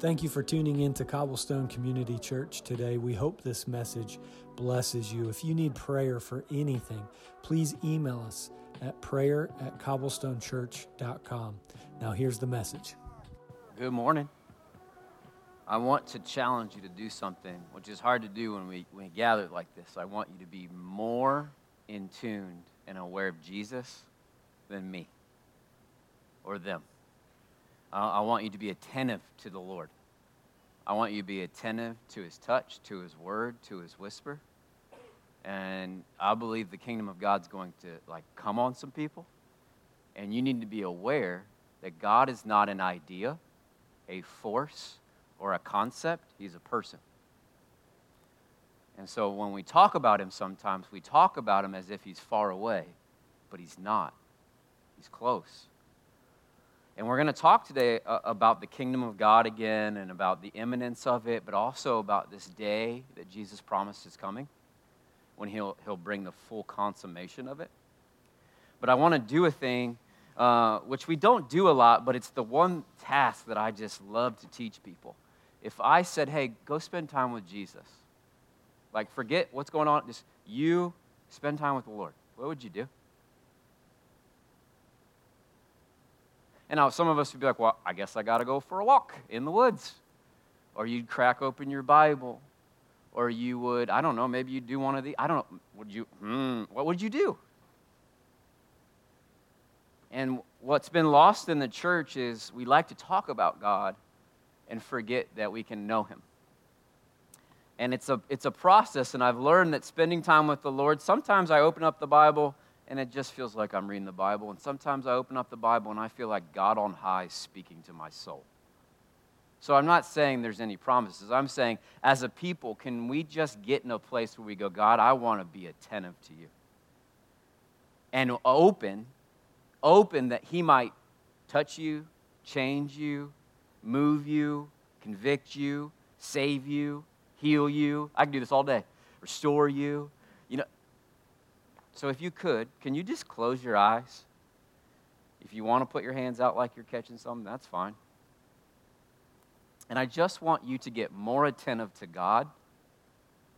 Thank you for tuning in to Cobblestone Community Church today. We hope this message blesses you. If you need prayer for anything, please email us at prayer at cobblestonechurch.com. Now, here's the message. Good morning. I want to challenge you to do something, which is hard to do when we, when we gather like this. I want you to be more in tuned and aware of Jesus than me or them. I want you to be attentive to the Lord. I want you to be attentive to his touch, to his word, to his whisper. And I believe the kingdom of God's going to like come on some people. And you need to be aware that God is not an idea, a force, or a concept. He's a person. And so when we talk about him sometimes, we talk about him as if he's far away, but he's not. He's close. And we're going to talk today uh, about the kingdom of God again and about the imminence of it, but also about this day that Jesus promised is coming when he'll, he'll bring the full consummation of it. But I want to do a thing uh, which we don't do a lot, but it's the one task that I just love to teach people. If I said, hey, go spend time with Jesus, like forget what's going on, just you spend time with the Lord, what would you do? And now some of us would be like, well, I guess I got to go for a walk in the woods. Or you'd crack open your Bible. Or you would, I don't know, maybe you'd do one of the, I don't know, would you, hmm, what would you do? And what's been lost in the church is we like to talk about God and forget that we can know Him. And it's a, it's a process, and I've learned that spending time with the Lord, sometimes I open up the Bible and it just feels like I'm reading the Bible. And sometimes I open up the Bible and I feel like God on high speaking to my soul. So I'm not saying there's any promises. I'm saying, as a people, can we just get in a place where we go, God, I want to be attentive to you? And open, open that He might touch you, change you, move you, convict you, save you, heal you. I can do this all day. Restore you, so if you could, can you just close your eyes? If you want to put your hands out like you're catching something, that's fine. And I just want you to get more attentive to God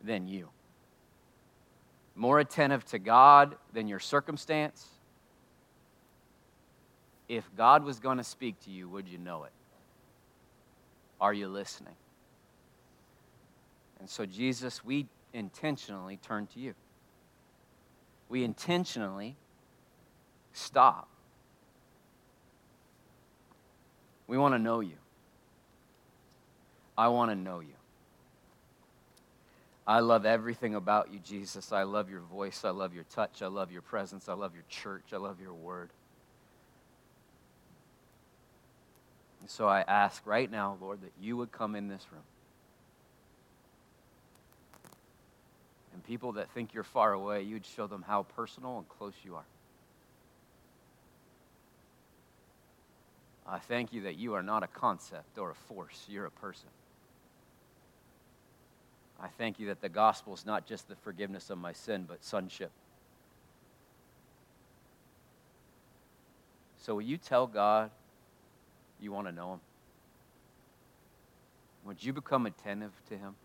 than you. More attentive to God than your circumstance. If God was going to speak to you, would you know it? Are you listening? And so, Jesus, we intentionally turn to you we intentionally stop. We want to know you. I want to know you. I love everything about you, Jesus. I love your voice. I love your touch. I love your presence. I love your church. I love your word. And so I ask right now, Lord, that you would come in this room. And people that think you're far away, you'd show them how personal and close you are. I thank you that you are not a concept or a force, you're a person. I thank you that the gospel is not just the forgiveness of my sin, but sonship. So, will you tell God you want to know Him? Would you become attentive to Him?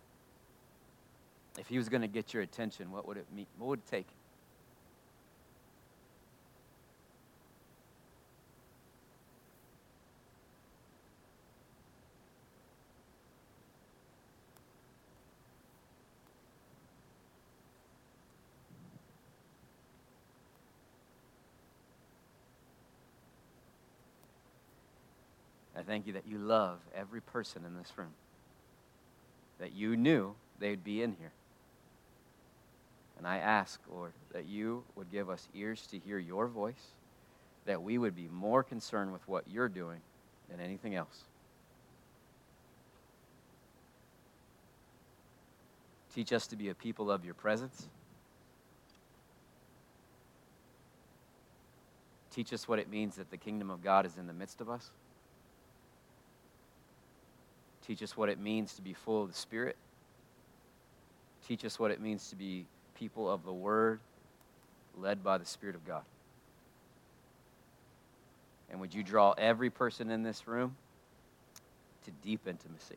If he was going to get your attention, what would it mean? What would it take? I thank you that you love every person in this room, that you knew they'd be in here. And I ask, Lord, that you would give us ears to hear your voice, that we would be more concerned with what you're doing than anything else. Teach us to be a people of your presence. Teach us what it means that the kingdom of God is in the midst of us. Teach us what it means to be full of the Spirit. Teach us what it means to be people of the Word, led by the Spirit of God. And would you draw every person in this room to deep intimacy.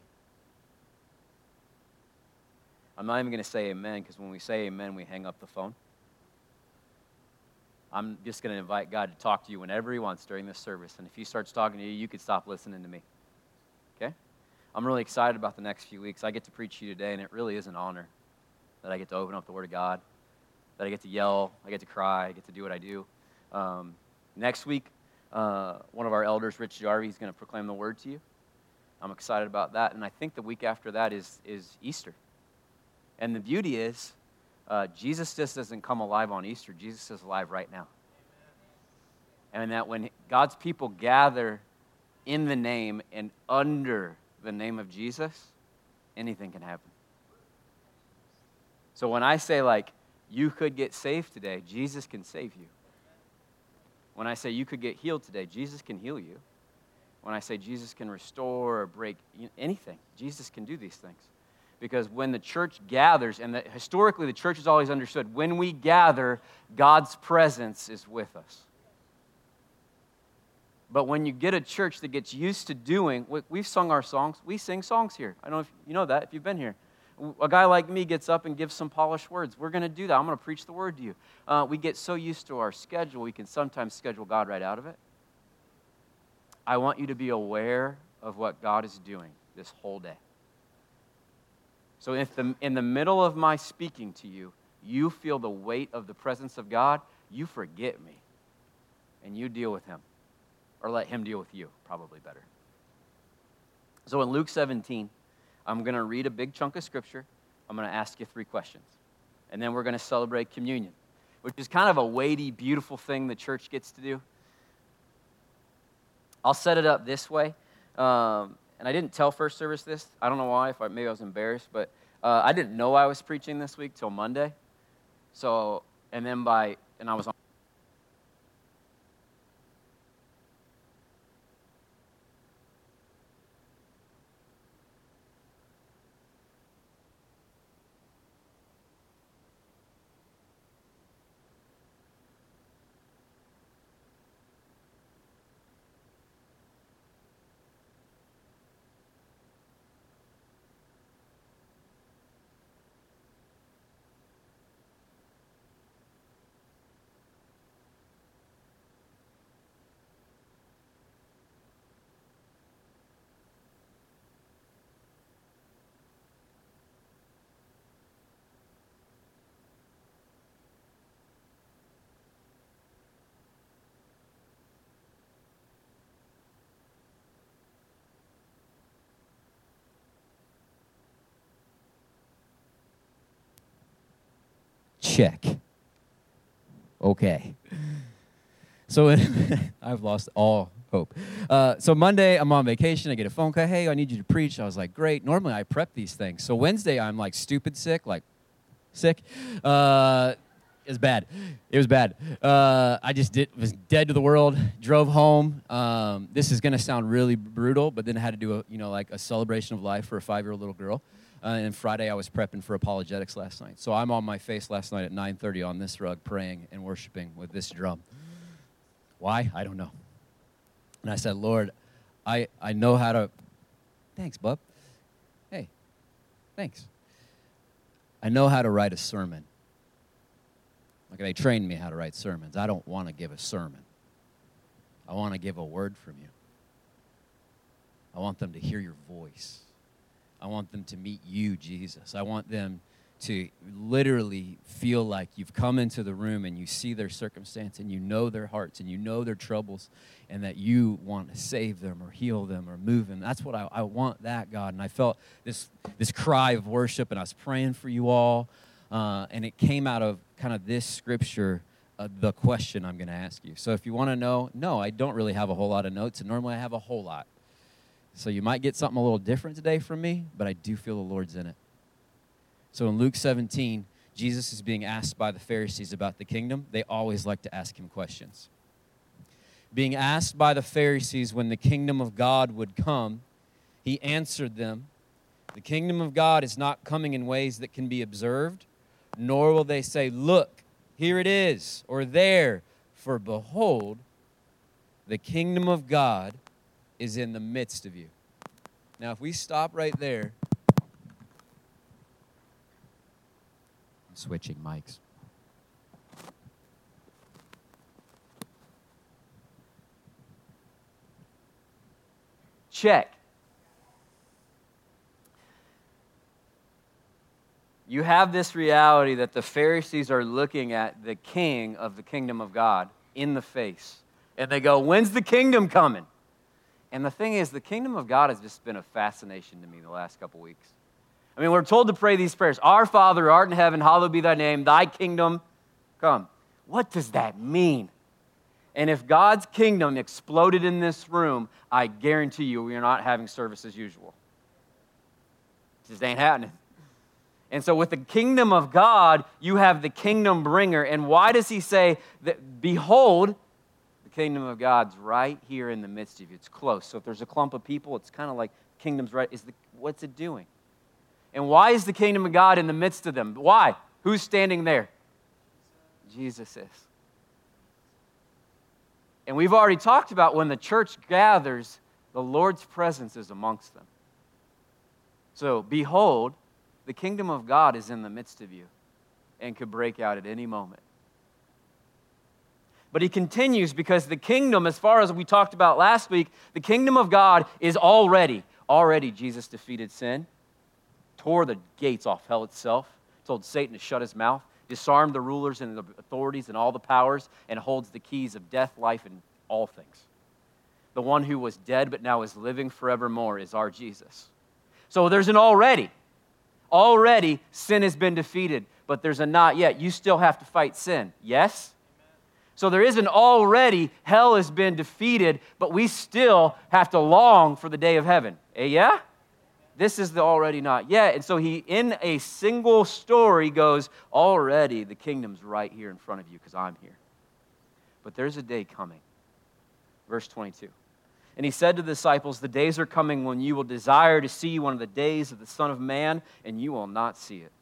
I'm not even going to say amen because when we say amen, we hang up the phone. I'm just going to invite God to talk to you whenever He wants during this service. And if He starts talking to you, you could stop listening to me. Okay? I'm really excited about the next few weeks. I get to preach to you today, and it really is an honor that I get to open up the Word of God, that I get to yell, I get to cry, I get to do what I do. Um, next week, uh, one of our elders, Rich Jarvie, is going to proclaim the Word to you. I'm excited about that. And I think the week after that is, is Easter. And the beauty is, uh, Jesus just doesn't come alive on Easter. Jesus is alive right now. And that when God's people gather in the name and under the name of Jesus, anything can happen. So when I say, like, you could get saved today, Jesus can save you. When I say you could get healed today, Jesus can heal you. When I say Jesus can restore or break anything, Jesus can do these things because when the church gathers, and the, historically the church has always understood, when we gather, God's presence is with us. But when you get a church that gets used to doing, we've sung our songs, we sing songs here. I don't know if you know that, if you've been here. A guy like me gets up and gives some polished words. We're going to do that. I'm going to preach the word to you. Uh, we get so used to our schedule, we can sometimes schedule God right out of it. I want you to be aware of what God is doing this whole day. So if the, in the middle of my speaking to you, you feel the weight of the presence of God, you forget me and you deal with him. Or let him deal with you, probably better. So in Luke 17, I'm going to read a big chunk of scripture. I'm going to ask you three questions. And then we're going to celebrate communion, which is kind of a weighty, beautiful thing the church gets to do. I'll set it up this way. Um, and I didn't tell first service this. I don't know why. If I, maybe I was embarrassed, but uh, I didn't know I was preaching this week till Monday. So, and then by and I was on. Check. Okay. So I've lost all hope. Uh, so Monday, I'm on vacation. I get a phone call. Hey, I need you to preach. I was like, great. Normally, I prep these things. So Wednesday, I'm like stupid sick, like sick. Uh, it was bad. It was bad. Uh, I just did was dead to the world. Drove home. Um, this is gonna sound really brutal, but then I had to do a you know like a celebration of life for a five year old little girl. Uh, and Friday I was prepping for apologetics last night. So I'm on my face last night at 9:30 on this rug praying and worshiping with this drum. Why? I don't know. And I said, "Lord, I I know how to Thanks, bub. Hey. Thanks. I know how to write a sermon. Like they trained me how to write sermons. I don't want to give a sermon. I want to give a word from you. I want them to hear your voice. I want them to meet you, Jesus. I want them to literally feel like you've come into the room and you see their circumstance and you know their hearts and you know their troubles and that you want to save them or heal them or move them. That's what I, I want that, God. And I felt this, this cry of worship and I was praying for you all. Uh, and it came out of kind of this scripture, uh, the question I'm going to ask you. So if you want to know, no, I don't really have a whole lot of notes. And normally I have a whole lot. So you might get something a little different today from me, but I do feel the Lord's in it. So in Luke 17, Jesus is being asked by the Pharisees about the kingdom. They always like to ask him questions. Being asked by the Pharisees when the kingdom of God would come, he answered them The kingdom of God is not coming in ways that can be observed, nor will they say, Look, here it is, or there, for behold, the kingdom of God is in the midst of you. Now, if we stop right there, I'm switching mics. Check. You have this reality that the Pharisees are looking at the king of the kingdom of God in the face. And they go, When's the kingdom coming? And the thing is, the kingdom of God has just been a fascination to me the last couple weeks. I mean, we're told to pray these prayers Our Father, art in heaven, hallowed be thy name, thy kingdom come. What does that mean? And if God's kingdom exploded in this room, I guarantee you we are not having service as usual. It just ain't happening. And so, with the kingdom of God, you have the kingdom bringer. And why does he say that, behold, kingdom of God's right here in the midst of you? It's close. So, if there's a clump of people, it's kind of like kingdom's right. Is the, what's it doing? And why is the kingdom of God in the midst of them? Why? Who's standing there? Jesus is. And we've already talked about when the church gathers, the Lord's presence is amongst them. So, behold, the kingdom of God is in the midst of you and could break out at any moment. But he continues because the kingdom, as far as we talked about last week, the kingdom of God is already, already Jesus defeated sin, tore the gates off hell itself, told Satan to shut his mouth, disarmed the rulers and the authorities and all the powers, and holds the keys of death, life, and all things. The one who was dead but now is living forevermore is our Jesus. So there's an already. Already sin has been defeated, but there's a not yet. You still have to fight sin. Yes? So there isn't already, hell has been defeated, but we still have to long for the day of heaven. Eh, yeah? This is the already not yet. And so he, in a single story, goes, Already the kingdom's right here in front of you because I'm here. But there's a day coming. Verse 22. And he said to the disciples, The days are coming when you will desire to see one of the days of the Son of Man, and you will not see it.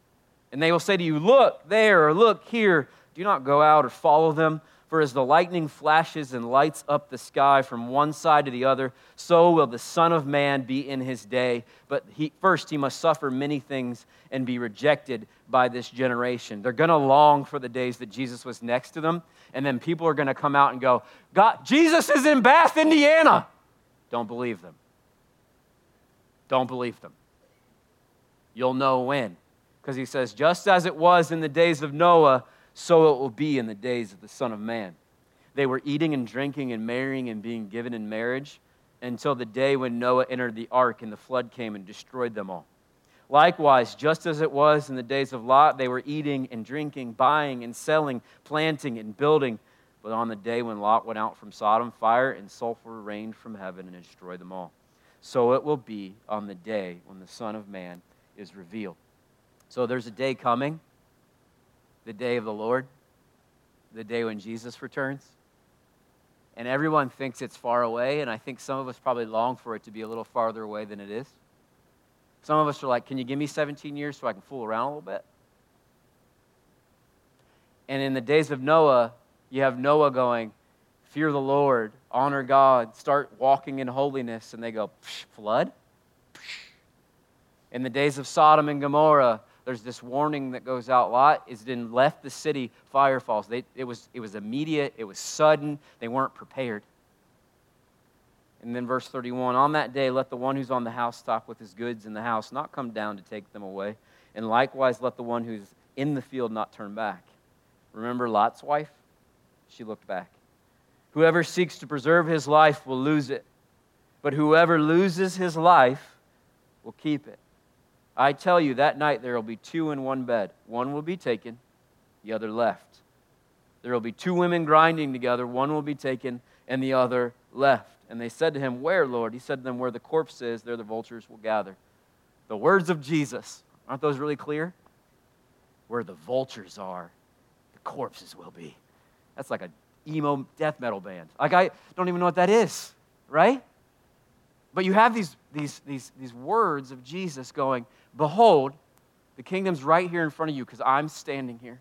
And they will say to you, Look there, or look here. Do not go out or follow them. For as the lightning flashes and lights up the sky from one side to the other, so will the Son of Man be in his day. But he, first, he must suffer many things and be rejected by this generation. They're going to long for the days that Jesus was next to them. And then people are going to come out and go, God, Jesus is in Bath, Indiana. Don't believe them. Don't believe them. You'll know when. Because he says, just as it was in the days of Noah, so it will be in the days of the Son of Man. They were eating and drinking and marrying and being given in marriage until the day when Noah entered the ark and the flood came and destroyed them all. Likewise, just as it was in the days of Lot, they were eating and drinking, buying and selling, planting and building. But on the day when Lot went out from Sodom, fire and sulfur rained from heaven and destroyed them all. So it will be on the day when the Son of Man is revealed. So there's a day coming the day of the Lord, the day when Jesus returns. And everyone thinks it's far away, and I think some of us probably long for it to be a little farther away than it is. Some of us are like, Can you give me 17 years so I can fool around a little bit? And in the days of Noah, you have Noah going, Fear the Lord, honor God, start walking in holiness. And they go, Flood? In the days of Sodom and Gomorrah, there's this warning that goes out. Lot is then left the city, fire falls. They, it, was, it was immediate, it was sudden, they weren't prepared. And then verse 31 On that day, let the one who's on the house housetop with his goods in the house not come down to take them away. And likewise, let the one who's in the field not turn back. Remember Lot's wife? She looked back. Whoever seeks to preserve his life will lose it, but whoever loses his life will keep it. I tell you, that night there will be two in one bed. One will be taken, the other left. There will be two women grinding together. One will be taken, and the other left. And they said to him, Where, Lord? He said to them, Where the corpse is, there the vultures will gather. The words of Jesus, aren't those really clear? Where the vultures are, the corpses will be. That's like a emo death metal band. Like, I don't even know what that is, right? But you have these, these, these, these words of Jesus going, Behold, the kingdom's right here in front of you because I'm standing here.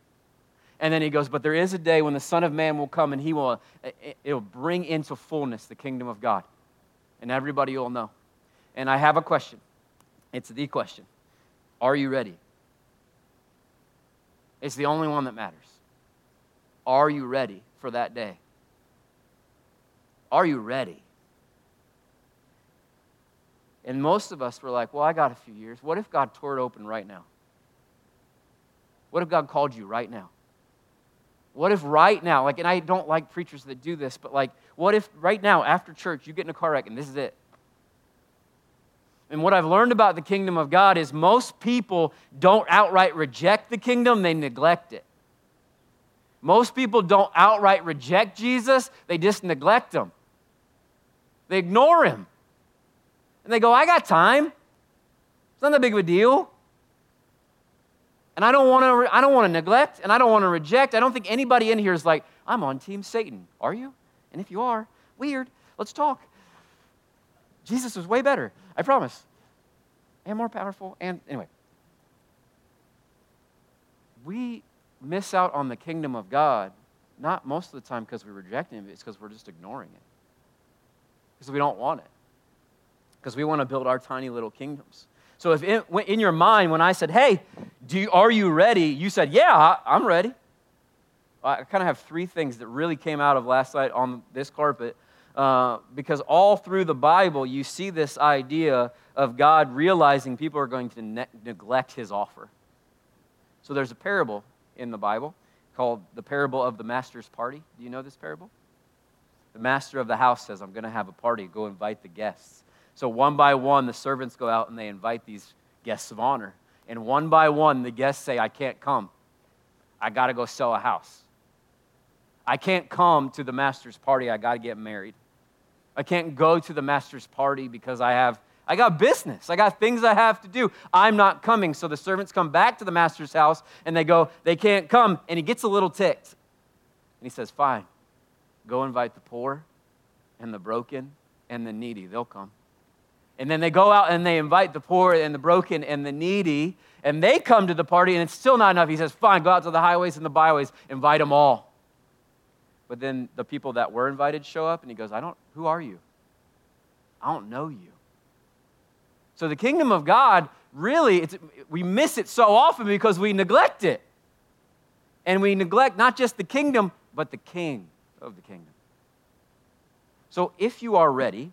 And then he goes, But there is a day when the Son of Man will come and he will eh, eh, it'll bring into fullness the kingdom of God. And everybody will know. And I have a question. It's the question Are you ready? It's the only one that matters. Are you ready for that day? Are you ready? And most of us were like, well, I got a few years. What if God tore it open right now? What if God called you right now? What if right now, like, and I don't like preachers that do this, but like, what if right now after church you get in a car wreck and this is it? And what I've learned about the kingdom of God is most people don't outright reject the kingdom, they neglect it. Most people don't outright reject Jesus, they just neglect him. They ignore him. And they go, I got time. It's not that big of a deal. And I don't want to I don't want to neglect and I don't want to reject. I don't think anybody in here is like, I'm on team Satan. Are you? And if you are, weird. Let's talk. Jesus was way better. I promise. And more powerful. And anyway, we miss out on the kingdom of God, not most of the time because we reject Him, it's because we're just ignoring it. Because we don't want it. Because we want to build our tiny little kingdoms. So if in, in your mind, when I said, hey, do you, are you ready? You said, yeah, I'm ready. I kind of have three things that really came out of last night on this carpet uh, because all through the Bible, you see this idea of God realizing people are going to ne- neglect his offer. So there's a parable in the Bible called the parable of the master's party. Do you know this parable? The master of the house says, I'm going to have a party. Go invite the guests. So one by one, the servants go out and they invite these guests of honor. And one by one, the guests say, I can't come. I got to go sell a house. I can't come to the master's party. I got to get married. I can't go to the master's party because I have I got business. I got things I have to do. I'm not coming. So the servants come back to the master's house and they go, they can't come. And he gets a little ticked. And he says, Fine, go invite the poor and the broken and the needy. They'll come. And then they go out and they invite the poor and the broken and the needy, and they come to the party, and it's still not enough. He says, Fine, go out to the highways and the byways, invite them all. But then the people that were invited show up, and he goes, I don't, who are you? I don't know you. So the kingdom of God, really, we miss it so often because we neglect it. And we neglect not just the kingdom, but the king of the kingdom. So if you are ready,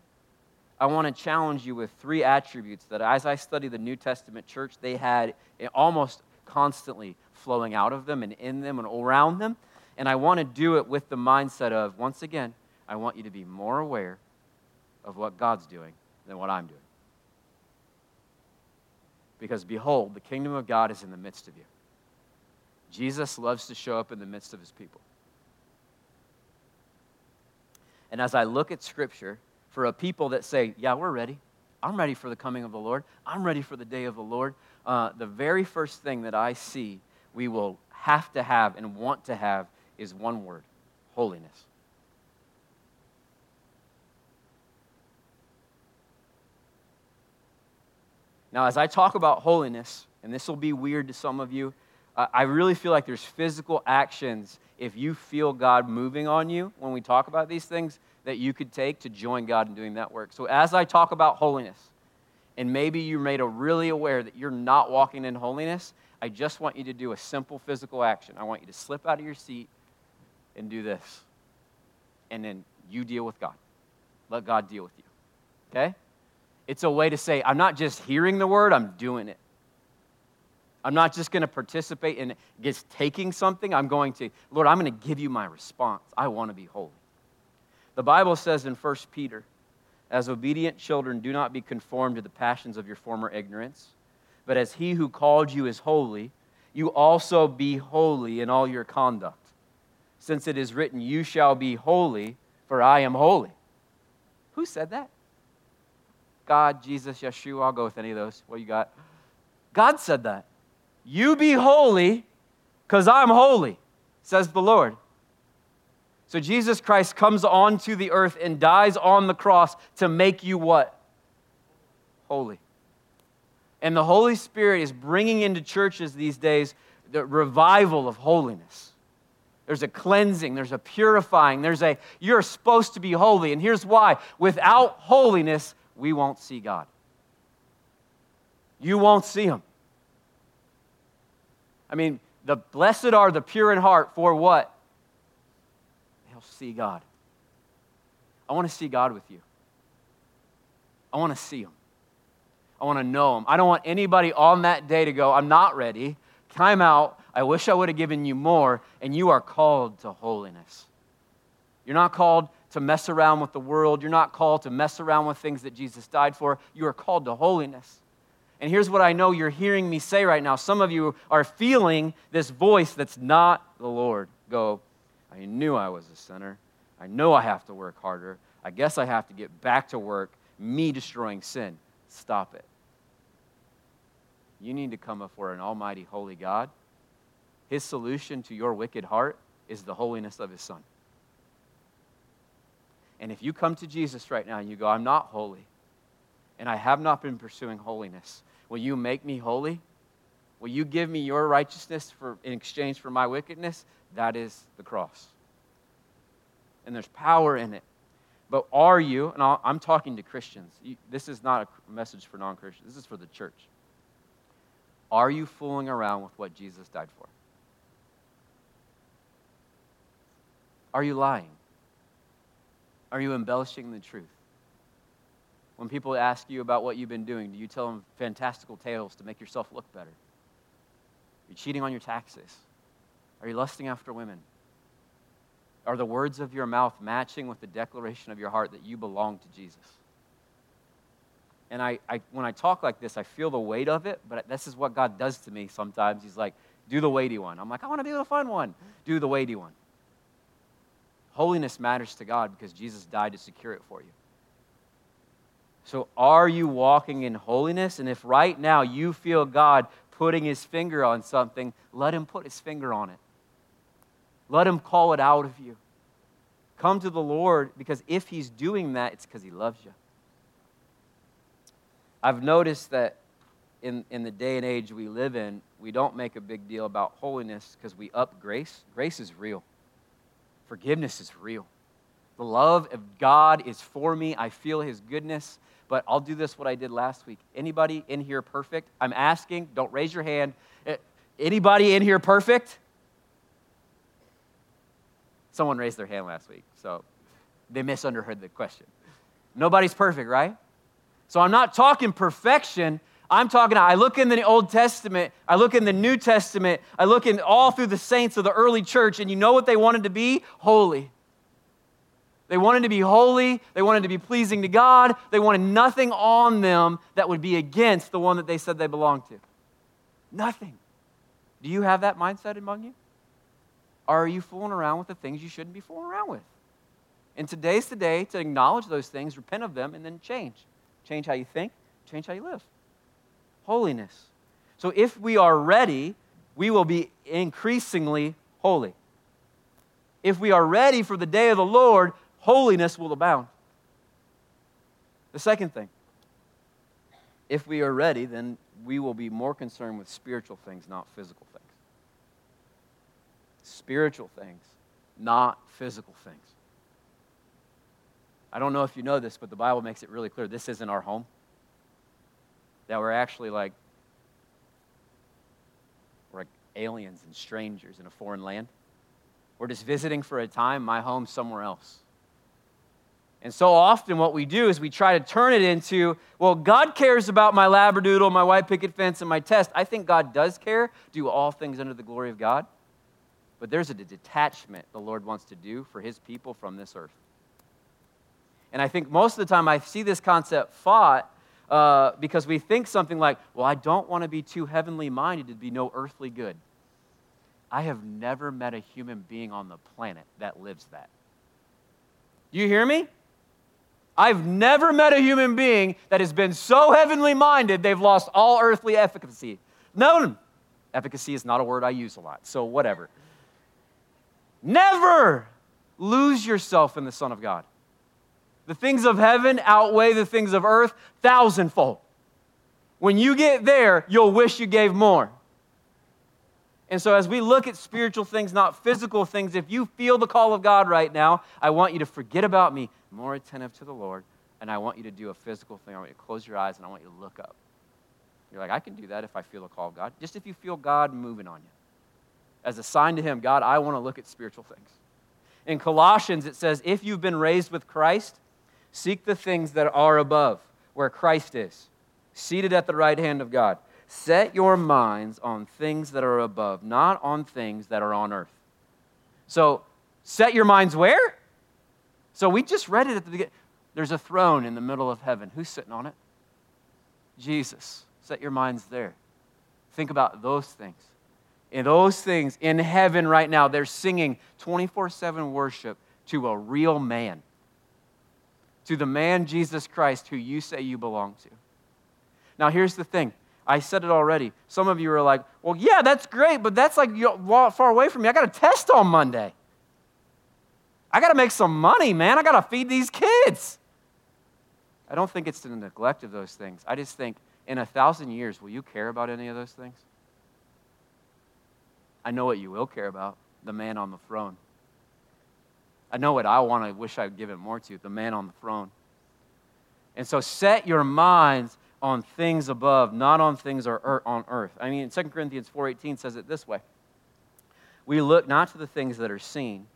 I want to challenge you with three attributes that as I study the New Testament church, they had almost constantly flowing out of them and in them and around them. And I want to do it with the mindset of, once again, I want you to be more aware of what God's doing than what I'm doing. Because behold, the kingdom of God is in the midst of you. Jesus loves to show up in the midst of his people. And as I look at Scripture, for a people that say, Yeah, we're ready. I'm ready for the coming of the Lord. I'm ready for the day of the Lord. Uh, the very first thing that I see we will have to have and want to have is one word holiness. Now, as I talk about holiness, and this will be weird to some of you, I really feel like there's physical actions if you feel God moving on you when we talk about these things that you could take to join God in doing that work. So, as I talk about holiness, and maybe you're made really aware that you're not walking in holiness, I just want you to do a simple physical action. I want you to slip out of your seat and do this. And then you deal with God. Let God deal with you. Okay? It's a way to say, I'm not just hearing the word, I'm doing it. I'm not just going to participate in just taking something. I'm going to, Lord, I'm going to give you my response. I want to be holy. The Bible says in 1 Peter, as obedient children, do not be conformed to the passions of your former ignorance, but as he who called you is holy, you also be holy in all your conduct since it is written, You shall be holy, for I am holy. Who said that? God, Jesus, Yeshua. I'll go with any of those. What you got? God said that. You be holy, because I'm holy, says the Lord. So Jesus Christ comes onto the earth and dies on the cross to make you what? Holy. And the Holy Spirit is bringing into churches these days the revival of holiness. There's a cleansing, there's a purifying, there's a, you're supposed to be holy. And here's why without holiness, we won't see God. you won't see him. I mean, the blessed are the pure in heart for what? See God. I want to see God with you. I want to see him. I want to know him. I don't want anybody on that day to go, I'm not ready. Time out. I wish I would have given you more. And you are called to holiness. You're not called to mess around with the world. You're not called to mess around with things that Jesus died for. You are called to holiness. And here's what I know you're hearing me say right now. Some of you are feeling this voice that's not the Lord. Go, I knew I was a sinner. I know I have to work harder. I guess I have to get back to work, me destroying sin. Stop it. You need to come before an almighty, holy God. His solution to your wicked heart is the holiness of His Son. And if you come to Jesus right now and you go, I'm not holy, and I have not been pursuing holiness, will you make me holy? Will you give me your righteousness for, in exchange for my wickedness? That is the cross. And there's power in it. But are you, and i am talking to Christians, this is not a message for non Christians, this is for the church. Are you fooling around with what Jesus died for? Are you lying? Are you embellishing the truth? When people ask you about what you've been doing, do you tell them fantastical tales to make yourself look better? Are you cheating on your taxes? Are you lusting after women? Are the words of your mouth matching with the declaration of your heart that you belong to Jesus? And I, I, when I talk like this, I feel the weight of it, but this is what God does to me sometimes. He's like, do the weighty one. I'm like, I want to be the fun one. Do the weighty one. Holiness matters to God because Jesus died to secure it for you. So, are you walking in holiness? And if right now you feel God putting his finger on something, let him put his finger on it. Let him call it out of you. Come to the Lord because if he's doing that, it's because he loves you. I've noticed that in, in the day and age we live in, we don't make a big deal about holiness because we up grace. Grace is real. Forgiveness is real. The love of God is for me. I feel his goodness. But I'll do this what I did last week. Anybody in here perfect? I'm asking, don't raise your hand. Eh, anybody in here perfect? Someone raised their hand last week, so they misunderstood the question. Nobody's perfect, right? So I'm not talking perfection. I'm talking, I look in the Old Testament, I look in the New Testament, I look in all through the saints of the early church, and you know what they wanted to be? Holy. They wanted to be holy, they wanted to be pleasing to God, they wanted nothing on them that would be against the one that they said they belonged to. Nothing. Do you have that mindset among you? Are you fooling around with the things you shouldn't be fooling around with? And today's the day to acknowledge those things, repent of them, and then change. Change how you think, change how you live holiness. So if we are ready, we will be increasingly holy. If we are ready for the day of the Lord, holiness will abound. The second thing, if we are ready, then we will be more concerned with spiritual things, not physical. Spiritual things, not physical things. I don't know if you know this, but the Bible makes it really clear this isn't our home that we're actually like we're like aliens and strangers in a foreign land. We're just visiting for a time, my home somewhere else. And so often, what we do is we try to turn it into, well, God cares about my Labradoodle, my white picket fence, and my test. I think God does care, do all things under the glory of God. But there's a detachment the Lord wants to do for his people from this earth. And I think most of the time I see this concept fought uh, because we think something like, well, I don't want to be too heavenly minded to be no earthly good. I have never met a human being on the planet that lives that. You hear me? I've never met a human being that has been so heavenly minded they've lost all earthly efficacy. No, efficacy is not a word I use a lot, so whatever. Never lose yourself in the Son of God. The things of heaven outweigh the things of earth thousandfold. When you get there, you'll wish you gave more. And so, as we look at spiritual things, not physical things, if you feel the call of God right now, I want you to forget about me, more attentive to the Lord, and I want you to do a physical thing. I want you to close your eyes and I want you to look up. You're like, I can do that if I feel a call of God. Just if you feel God moving on you. As a sign to Him, God, I want to look at spiritual things. In Colossians, it says, If you've been raised with Christ, seek the things that are above, where Christ is, seated at the right hand of God. Set your minds on things that are above, not on things that are on earth. So, set your minds where? So, we just read it at the beginning. There's a throne in the middle of heaven. Who's sitting on it? Jesus. Set your minds there. Think about those things. In those things in heaven right now, they're singing 24 7 worship to a real man, to the man Jesus Christ who you say you belong to. Now, here's the thing. I said it already. Some of you are like, well, yeah, that's great, but that's like far away from me. I got a test on Monday. I got to make some money, man. I got to feed these kids. I don't think it's to the neglect of those things. I just think in a thousand years, will you care about any of those things? I know what you will care about the man on the throne. I know what I want to wish I'd given more to the man on the throne. And so set your minds on things above, not on things er, on earth. I mean, 2 Corinthians 4:18 says it this way. We look not to the things that are seen,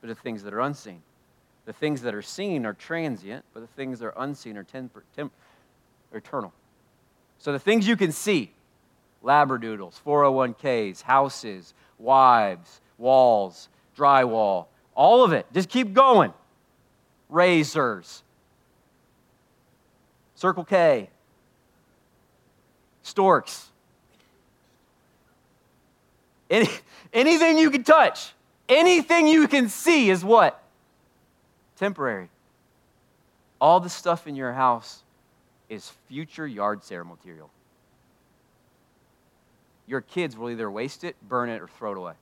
but to things that are unseen. The things that are seen are transient, but the things that are unseen are temp- temp- eternal. So the things you can see labradoodles, 401ks, houses, wives, walls, drywall, all of it. Just keep going. Razors, Circle K, storks. Any, anything you can touch, anything you can see is what? Temporary. All the stuff in your house is future yard sale material. Your kids will either waste it, burn it, or throw it away.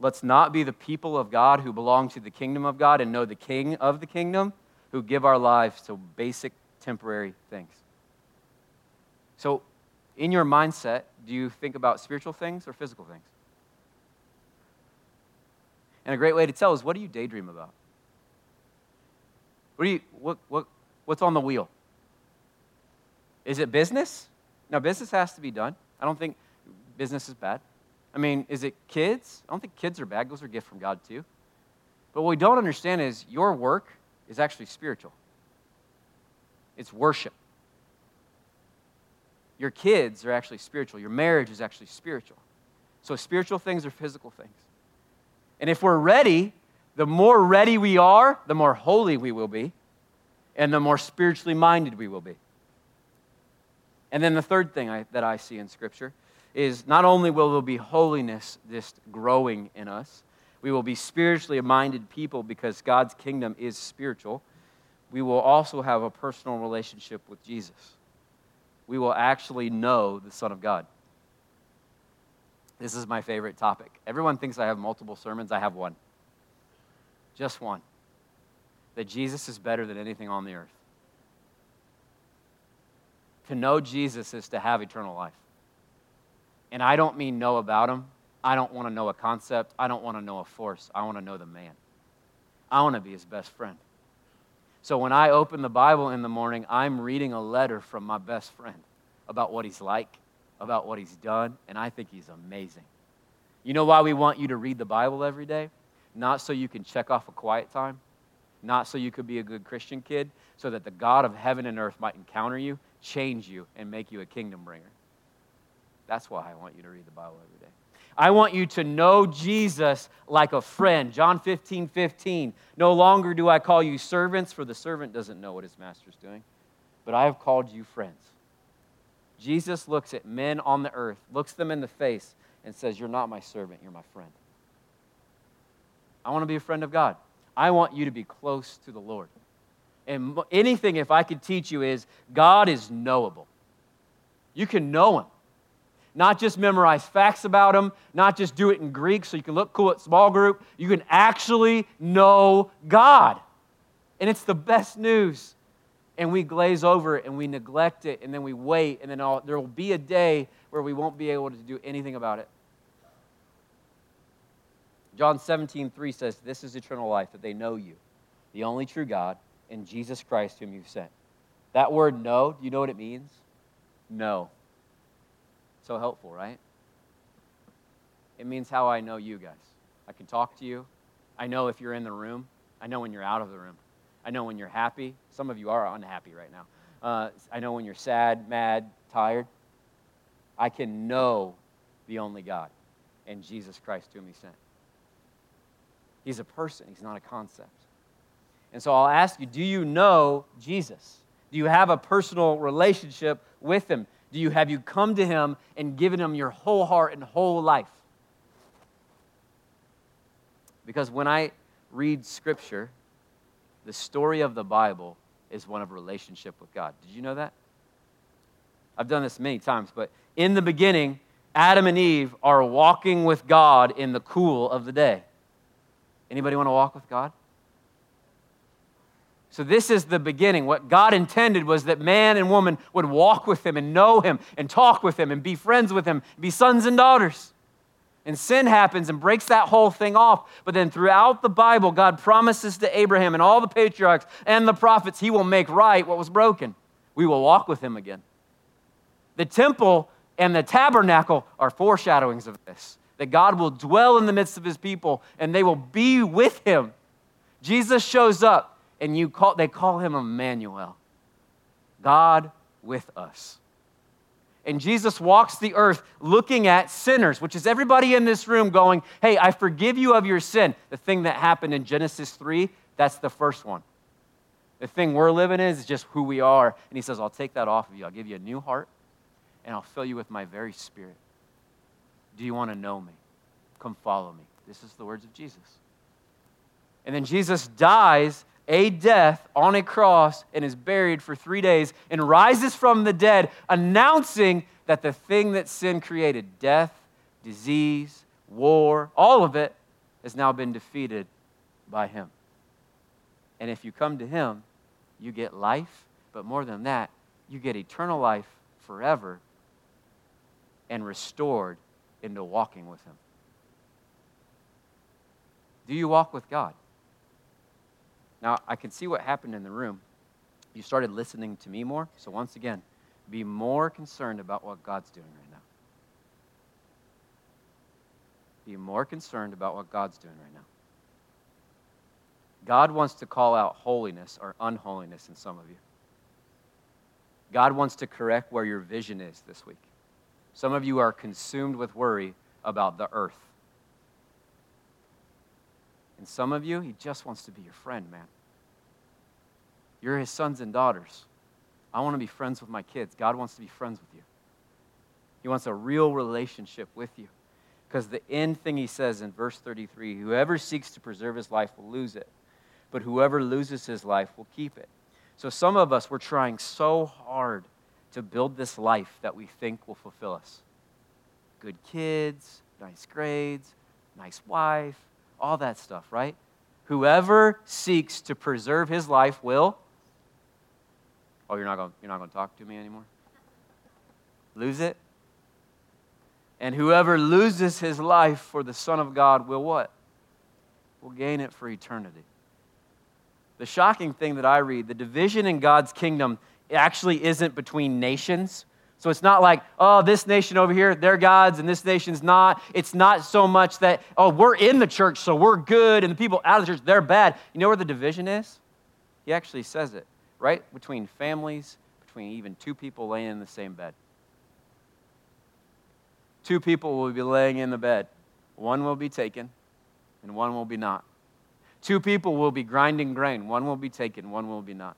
Let's not be the people of God who belong to the kingdom of God and know the king of the kingdom who give our lives to basic temporary things. So, in your mindset, do you think about spiritual things or physical things? And a great way to tell is what do you daydream about? What do you what what What's on the wheel? Is it business? Now, business has to be done. I don't think business is bad. I mean, is it kids? I don't think kids are bad. Those are gifts from God, too. But what we don't understand is your work is actually spiritual, it's worship. Your kids are actually spiritual. Your marriage is actually spiritual. So, spiritual things are physical things. And if we're ready, the more ready we are, the more holy we will be and the more spiritually minded we will be. And then the third thing I, that I see in Scripture is not only will there be holiness just growing in us, we will be spiritually minded people because God's kingdom is spiritual. We will also have a personal relationship with Jesus. We will actually know the Son of God. This is my favorite topic. Everyone thinks I have multiple sermons. I have one. Just one that Jesus is better than anything on the earth. To know Jesus is to have eternal life. And I don't mean know about him. I don't want to know a concept. I don't want to know a force. I want to know the man. I want to be his best friend. So when I open the Bible in the morning, I'm reading a letter from my best friend about what he's like, about what he's done, and I think he's amazing. You know why we want you to read the Bible every day? Not so you can check off a quiet time, not so you could be a good Christian kid, so that the God of heaven and earth might encounter you, change you, and make you a kingdom bringer. That's why I want you to read the Bible every day. I want you to know Jesus like a friend. John 15, 15. No longer do I call you servants, for the servant doesn't know what his master's doing, but I have called you friends. Jesus looks at men on the earth, looks them in the face, and says, You're not my servant, you're my friend. I want to be a friend of God. I want you to be close to the Lord. And anything, if I could teach you, is God is knowable. You can know Him. Not just memorize facts about Him, not just do it in Greek so you can look cool at small group. You can actually know God. And it's the best news. And we glaze over it and we neglect it and then we wait, and then there will be a day where we won't be able to do anything about it. John 17, 3 says, This is eternal life, that they know you, the only true God, and Jesus Christ, whom you've sent. That word know, do you know what it means? No. So helpful, right? It means how I know you guys. I can talk to you. I know if you're in the room. I know when you're out of the room. I know when you're happy. Some of you are unhappy right now. Uh, I know when you're sad, mad, tired. I can know the only God and Jesus Christ whom He sent. He's a person, He's not a concept. And so I'll ask you do you know Jesus? Do you have a personal relationship with Him? Do you have you come to Him and given Him your whole heart and whole life? Because when I read Scripture, the story of the Bible is one of relationship with God. Did you know that? I've done this many times, but in the beginning, Adam and Eve are walking with God in the cool of the day. Anybody want to walk with God? So, this is the beginning. What God intended was that man and woman would walk with Him and know Him and talk with Him and be friends with Him, be sons and daughters. And sin happens and breaks that whole thing off. But then throughout the Bible, God promises to Abraham and all the patriarchs and the prophets, He will make right what was broken. We will walk with Him again. The temple and the tabernacle are foreshadowings of this that God will dwell in the midst of His people and they will be with Him. Jesus shows up and you call, they call him Emmanuel, God with us. And Jesus walks the earth looking at sinners, which is everybody in this room going, Hey, I forgive you of your sin. The thing that happened in Genesis 3, that's the first one. The thing we're living in is just who we are. And he says, I'll take that off of you. I'll give you a new heart, and I'll fill you with my very spirit. Do you want to know me? Come follow me. This is the words of Jesus. And then Jesus dies a death on a cross and is buried for three days and rises from the dead, announcing that the thing that sin created death, disease, war, all of it has now been defeated by him. And if you come to him, you get life, but more than that, you get eternal life forever and restored into walking with him. Do you walk with God? Now, I can see what happened in the room. You started listening to me more. So, once again, be more concerned about what God's doing right now. Be more concerned about what God's doing right now. God wants to call out holiness or unholiness in some of you. God wants to correct where your vision is this week. Some of you are consumed with worry about the earth. And some of you, he just wants to be your friend, man. You're his sons and daughters. I want to be friends with my kids. God wants to be friends with you. He wants a real relationship with you. Because the end thing he says in verse 33 whoever seeks to preserve his life will lose it, but whoever loses his life will keep it. So some of us, we're trying so hard to build this life that we think will fulfill us. Good kids, nice grades, nice wife, all that stuff, right? Whoever seeks to preserve his life will. Oh, you're not going you're not going to talk to me anymore? Lose it? And whoever loses his life for the Son of God will what? Will gain it for eternity. The shocking thing that I read, the division in God's kingdom actually isn't between nations so it's not like, oh, this nation over here, they're God's and this nation's not. It's not so much that, oh, we're in the church, so we're good, and the people out of the church, they're bad. You know where the division is? He actually says it right between families, between even two people laying in the same bed. Two people will be laying in the bed. One will be taken, and one will be not. Two people will be grinding grain. One will be taken, one will be not.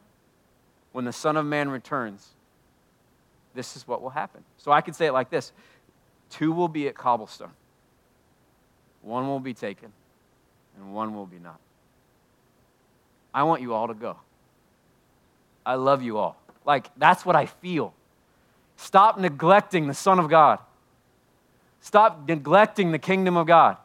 When the Son of Man returns, this is what will happen. So I could say it like this two will be at cobblestone, one will be taken, and one will be not. I want you all to go. I love you all. Like, that's what I feel. Stop neglecting the Son of God. Stop neglecting the kingdom of God.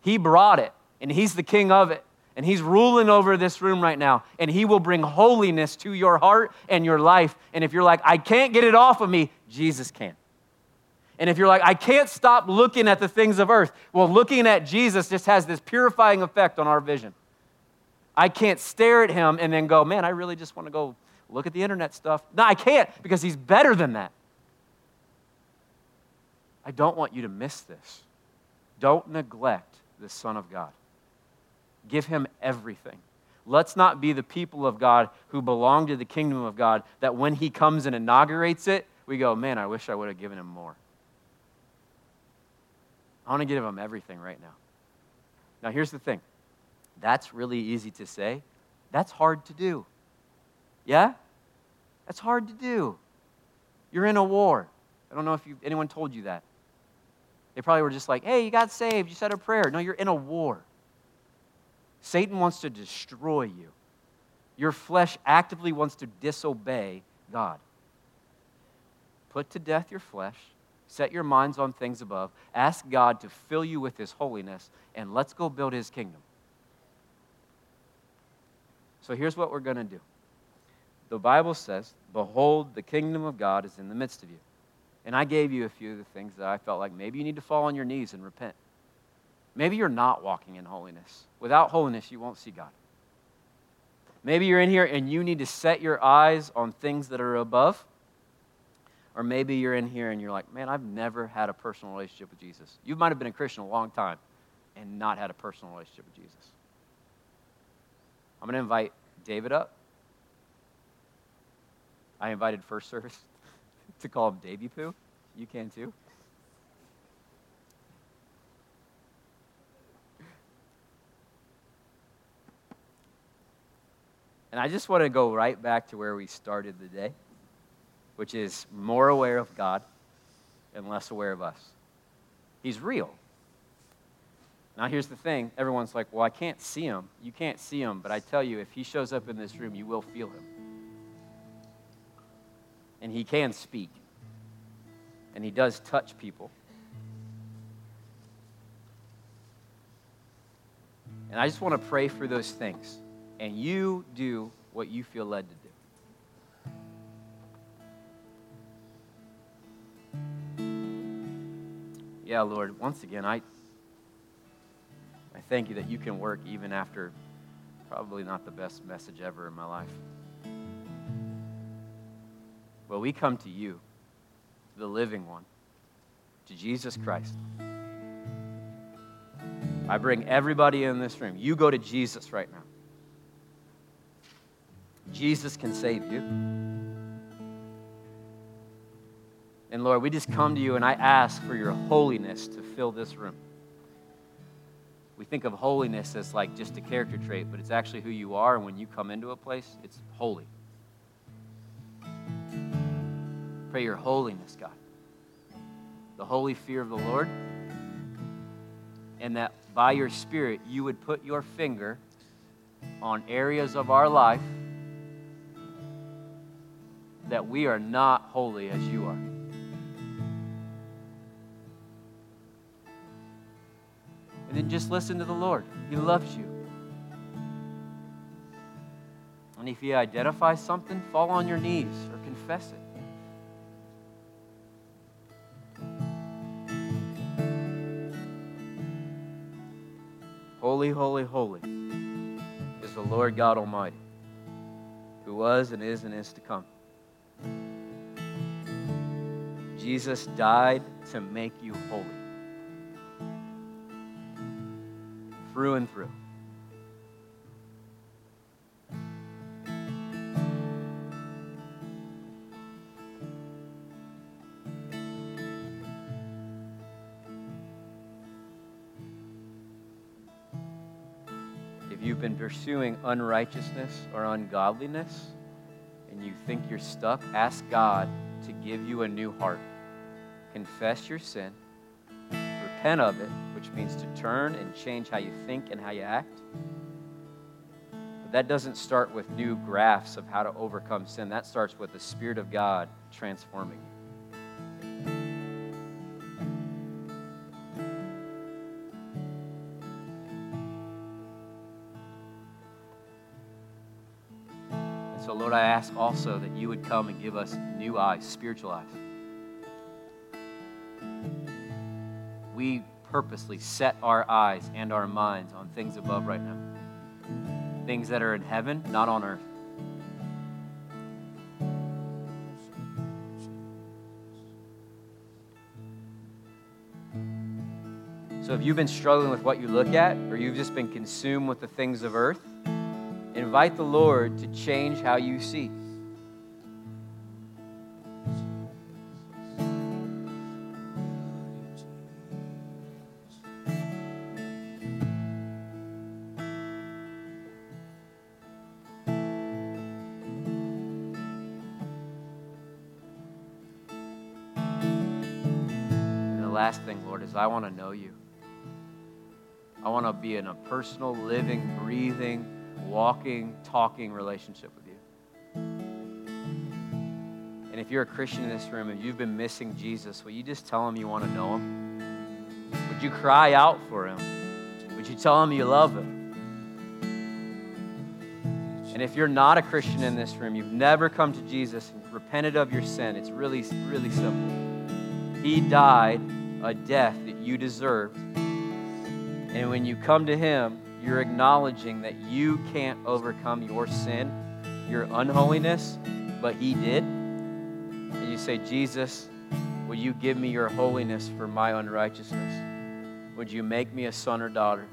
He brought it, and He's the king of it and He's ruling over this room right now, and He will bring holiness to your heart and your life. And if you're like, I can't get it off of me, Jesus can. And if you're like, I can't stop looking at the things of earth, well, looking at Jesus just has this purifying effect on our vision. I can't stare at Him and then go, man, I really just want to go look at the internet stuff. No, I can't because He's better than that. I don't want you to miss this. Don't neglect the Son of God. Give Him everything. Let's not be the people of God who belong to the kingdom of God that when He comes and inaugurates it, we go, man, I wish I would have given Him more. I want to give Him everything right now. Now, here's the thing that's really easy to say, that's hard to do. Yeah? That's hard to do. You're in a war. I don't know if anyone told you that. They probably were just like, hey, you got saved, you said a prayer. No, you're in a war. Satan wants to destroy you. Your flesh actively wants to disobey God. Put to death your flesh, set your minds on things above, ask God to fill you with His holiness, and let's go build His kingdom. So here's what we're going to do the Bible says, Behold, the kingdom of God is in the midst of you. And I gave you a few of the things that I felt like maybe you need to fall on your knees and repent. Maybe you're not walking in holiness. Without holiness, you won't see God. Maybe you're in here and you need to set your eyes on things that are above. Or maybe you're in here and you're like, man, I've never had a personal relationship with Jesus. You might have been a Christian a long time and not had a personal relationship with Jesus. I'm going to invite David up. I invited First Service to call him Davy Poo. You can too. And I just want to go right back to where we started the day, which is more aware of God and less aware of us. He's real. Now, here's the thing everyone's like, well, I can't see him. You can't see him, but I tell you, if he shows up in this room, you will feel him. And he can speak, and he does touch people. And I just want to pray for those things and you do what you feel led to do. Yeah, Lord, once again, I, I thank you that you can work even after probably not the best message ever in my life. Well, we come to you, the living one, to Jesus Christ. I bring everybody in this room. You go to Jesus right now. Jesus can save you. And Lord, we just come to you and I ask for your holiness to fill this room. We think of holiness as like just a character trait, but it's actually who you are. And when you come into a place, it's holy. Pray your holiness, God. The holy fear of the Lord. And that by your Spirit, you would put your finger on areas of our life that we are not holy as you are. And then just listen to the Lord. He loves you. And if you identify something, fall on your knees or confess it. Holy, holy, holy is the Lord God Almighty, who was and is and is to come. Jesus died to make you holy. Through and through. If you've been pursuing unrighteousness or ungodliness think you're stuck, ask God to give you a new heart confess your sin, repent of it, which means to turn and change how you think and how you act. But that doesn't start with new graphs of how to overcome sin. That starts with the Spirit of God transforming you. also that you would come and give us new eyes, spiritual eyes. We purposely set our eyes and our minds on things above right now, things that are in heaven, not on earth. So if you've been struggling with what you look at, or you've just been consumed with the things of earth, invite the Lord to change how you see. I want to know you. I want to be in a personal, living, breathing, walking, talking relationship with you. And if you're a Christian in this room and you've been missing Jesus, will you just tell him you want to know him? Would you cry out for him? Would you tell him you love him? And if you're not a Christian in this room, you've never come to Jesus and repented of your sin, it's really, really simple. He died a death you deserved. And when you come to Him, you're acknowledging that you can't overcome your sin, your unholiness, but He did. And you say, Jesus, will you give me your holiness for my unrighteousness? Would you make me a son or daughter?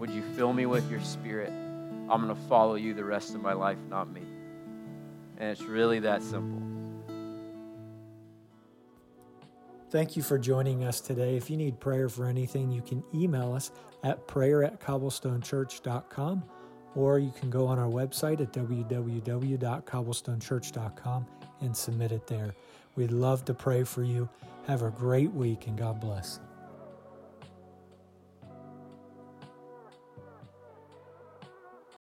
Would you fill me with your spirit? I'm going to follow you the rest of my life, not me. And it's really that simple. Thank you for joining us today. If you need prayer for anything, you can email us at prayer at cobblestonechurch.com or you can go on our website at www.cobblestonechurch.com and submit it there. We'd love to pray for you. Have a great week and God bless.